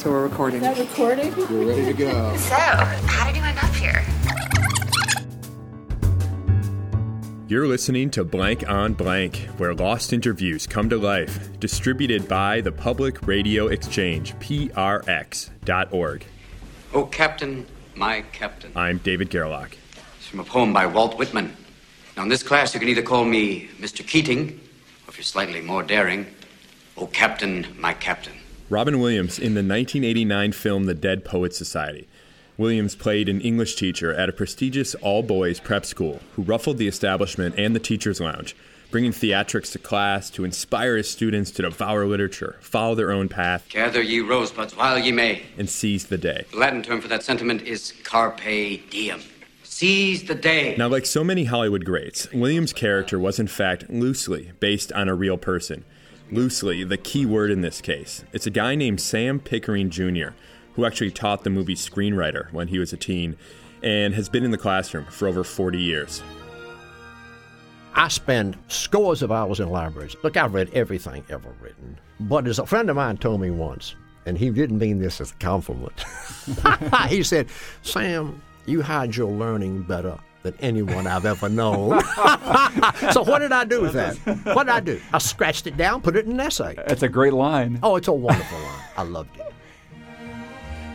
So we're recording. Is that recording? We're ready to go. So, how did you end up here? You're listening to Blank on Blank, where lost interviews come to life. Distributed by the Public Radio Exchange, prx.org. Oh, Captain, my Captain. I'm David Gerlach. It's from a poem by Walt Whitman. Now, in this class, you can either call me Mr. Keating, or if you're slightly more daring, Oh, Captain, my Captain. Robin Williams in the 1989 film The Dead Poets Society. Williams played an English teacher at a prestigious all boys prep school who ruffled the establishment and the teacher's lounge, bringing theatrics to class to inspire his students to devour literature, follow their own path, Gather ye rosebuds while ye may. and seize the day. The Latin term for that sentiment is carpe diem. Seize the day. Now, like so many Hollywood greats, Williams' character was in fact loosely based on a real person. Loosely, the key word in this case. It's a guy named Sam Pickering Jr., who actually taught the movie screenwriter when he was a teen and has been in the classroom for over 40 years. I spend scores of hours in libraries. Look, I've read everything ever written. But as a friend of mine told me once, and he didn't mean this as a compliment, he said, Sam, you hide your learning better than anyone I've ever known. so what did I do with that? What did I do? I scratched it down, put it in an essay. That's a great line. Oh, it's a wonderful line. I loved it.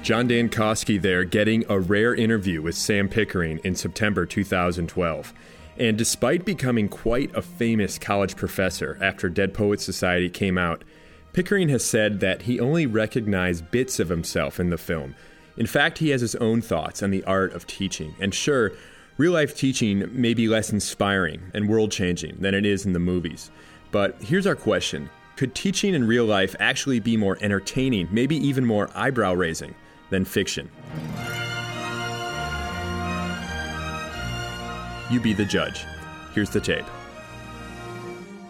John Dankosky there getting a rare interview with Sam Pickering in September 2012. And despite becoming quite a famous college professor after Dead Poets Society came out, Pickering has said that he only recognized bits of himself in the film. In fact, he has his own thoughts on the art of teaching. And sure, real life teaching may be less inspiring and world changing than it is in the movies. But here's our question Could teaching in real life actually be more entertaining, maybe even more eyebrow raising than fiction? You be the judge. Here's the tape.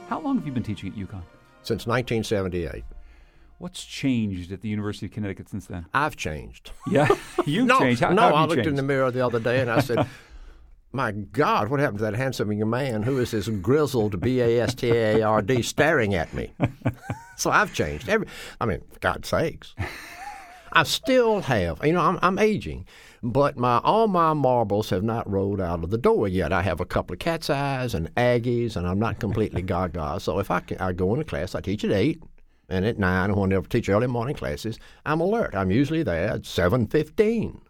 How long have you been teaching at UConn? Since 1978. What's changed at the University of Connecticut since then? I've changed. Yeah, you've no, changed. How, no, how have I you looked in the mirror the other day and I said, "My God, what happened to that handsome young man? Who is this grizzled B A S T A R D staring at me?" so I've changed. Every, I mean, for God's sakes, I still have. You know, I'm, I'm aging, but my all my marbles have not rolled out of the door yet. I have a couple of cat's eyes and Aggies, and I'm not completely gaga. So if I can, I go into class. I teach at eight. And at nine, when I teach early morning classes, I'm alert. I'm usually there at seven fifteen.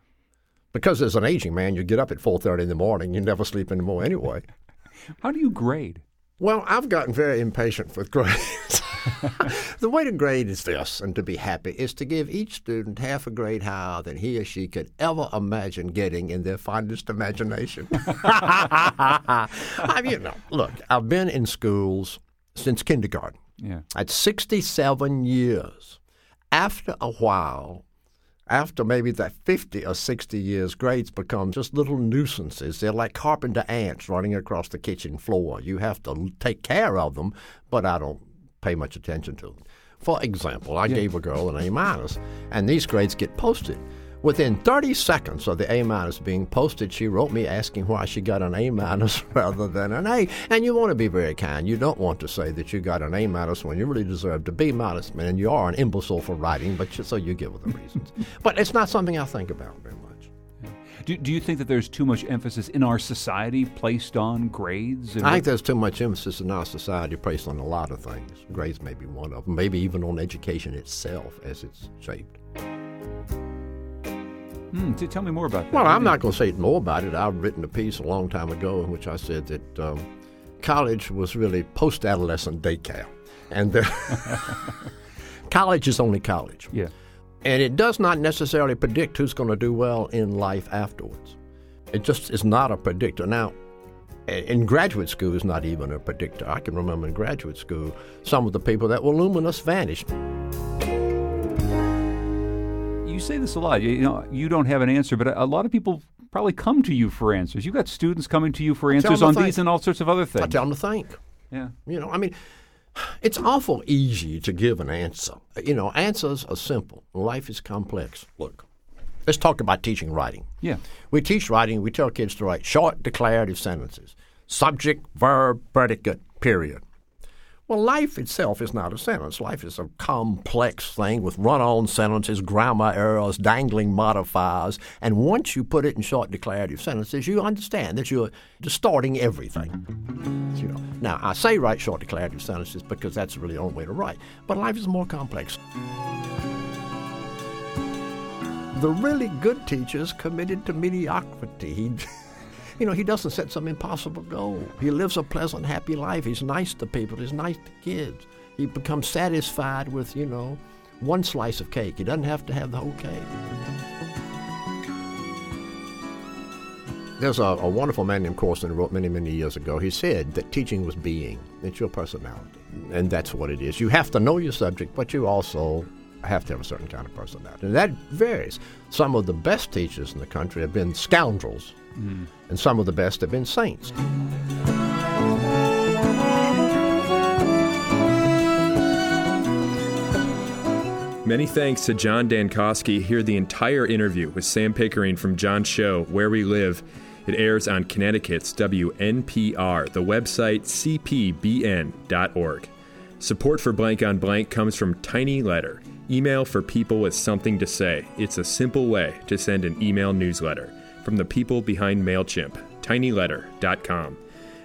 Because as an aging man, you get up at 4.30 in the morning. You never sleep anymore anyway. How do you grade? Well, I've gotten very impatient with grades. the way to grade is this, and to be happy, is to give each student half a grade higher than he or she could ever imagine getting in their fondest imagination. I mean, you know, look, I've been in schools since kindergarten. Yeah. At 67 years. After a while, after maybe that 50 or 60 years, grades become just little nuisances. They're like carpenter ants running across the kitchen floor. You have to take care of them, but I don't pay much attention to them. For example, I gave a girl an A minus, and these grades get posted. Within 30 seconds of the A minus being posted, she wrote me asking why she got an A minus rather than an A. And you want to be very kind. You don't want to say that you got an A minus when you really deserve a B minus, and you are an imbecile for writing, but you, so you give her the reasons. but it's not something I think about very much. Do, do you think that there's too much emphasis in our society placed on grades? I think there's too much emphasis in our society placed on a lot of things. Grades may be one of them, maybe even on education itself as it's shaped. T- tell me more about that. Well, I'm not going to say more about it. I've written a piece a long time ago in which I said that um, college was really post adolescent daycare. And college is only college. Yeah. And it does not necessarily predict who's going to do well in life afterwards. It just is not a predictor. Now, in graduate school, is not even a predictor. I can remember in graduate school, some of the people that were luminous vanished. You say this a lot. You, you know, you don't have an answer, but a, a lot of people probably come to you for answers. You've got students coming to you for answers on these and all sorts of other things. I tell them to think. yeah. You know, I mean, it's awful easy to give an answer. You know, answers are simple. Life is complex. Look, let's talk about teaching writing. Yeah. We teach writing, we tell kids to write short declarative sentences subject, verb, predicate, period. Well, life itself is not a sentence. Life is a complex thing with run on sentences, grammar errors, dangling modifiers. And once you put it in short declarative sentences, you understand that you're distorting everything. You know. Now, I say write short declarative sentences because that's really the only way to write, but life is more complex. The really good teacher is committed to mediocrity. He, you know, he doesn't set some impossible goal. He lives a pleasant, happy life. He's nice to people. He's nice to kids. He becomes satisfied with, you know, one slice of cake. He doesn't have to have the whole cake. There's a, a wonderful man named Corson who wrote many, many years ago. He said that teaching was being. It's your personality. And that's what it is. You have to know your subject, but you also have to have a certain kind of personality. And that varies. Some of the best teachers in the country have been scoundrels, mm. and some of the best have been saints. Many thanks to John Dankosky. Hear the entire interview with Sam Pickering from John's show, Where We Live. It airs on Connecticut's WNPR, the website cpbn.org. Support for Blank on Blank comes from Tiny Letter Email for people with something to say. It's a simple way to send an email newsletter from the people behind MailChimp, tinyletter.com.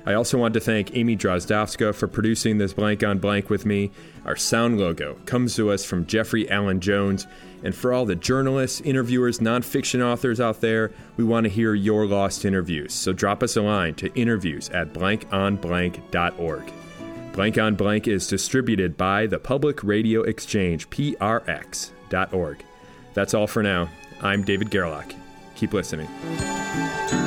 I also want to thank Amy Drozdowska for producing this blank on blank with me. Our sound logo comes to us from Jeffrey Allen Jones. And for all the journalists, interviewers, nonfiction authors out there, we want to hear your lost interviews. So drop us a line to interviews at blankonblank.org. Blank on Blank is distributed by the Public Radio Exchange, prx.org. That's all for now. I'm David Gerlach. Keep listening.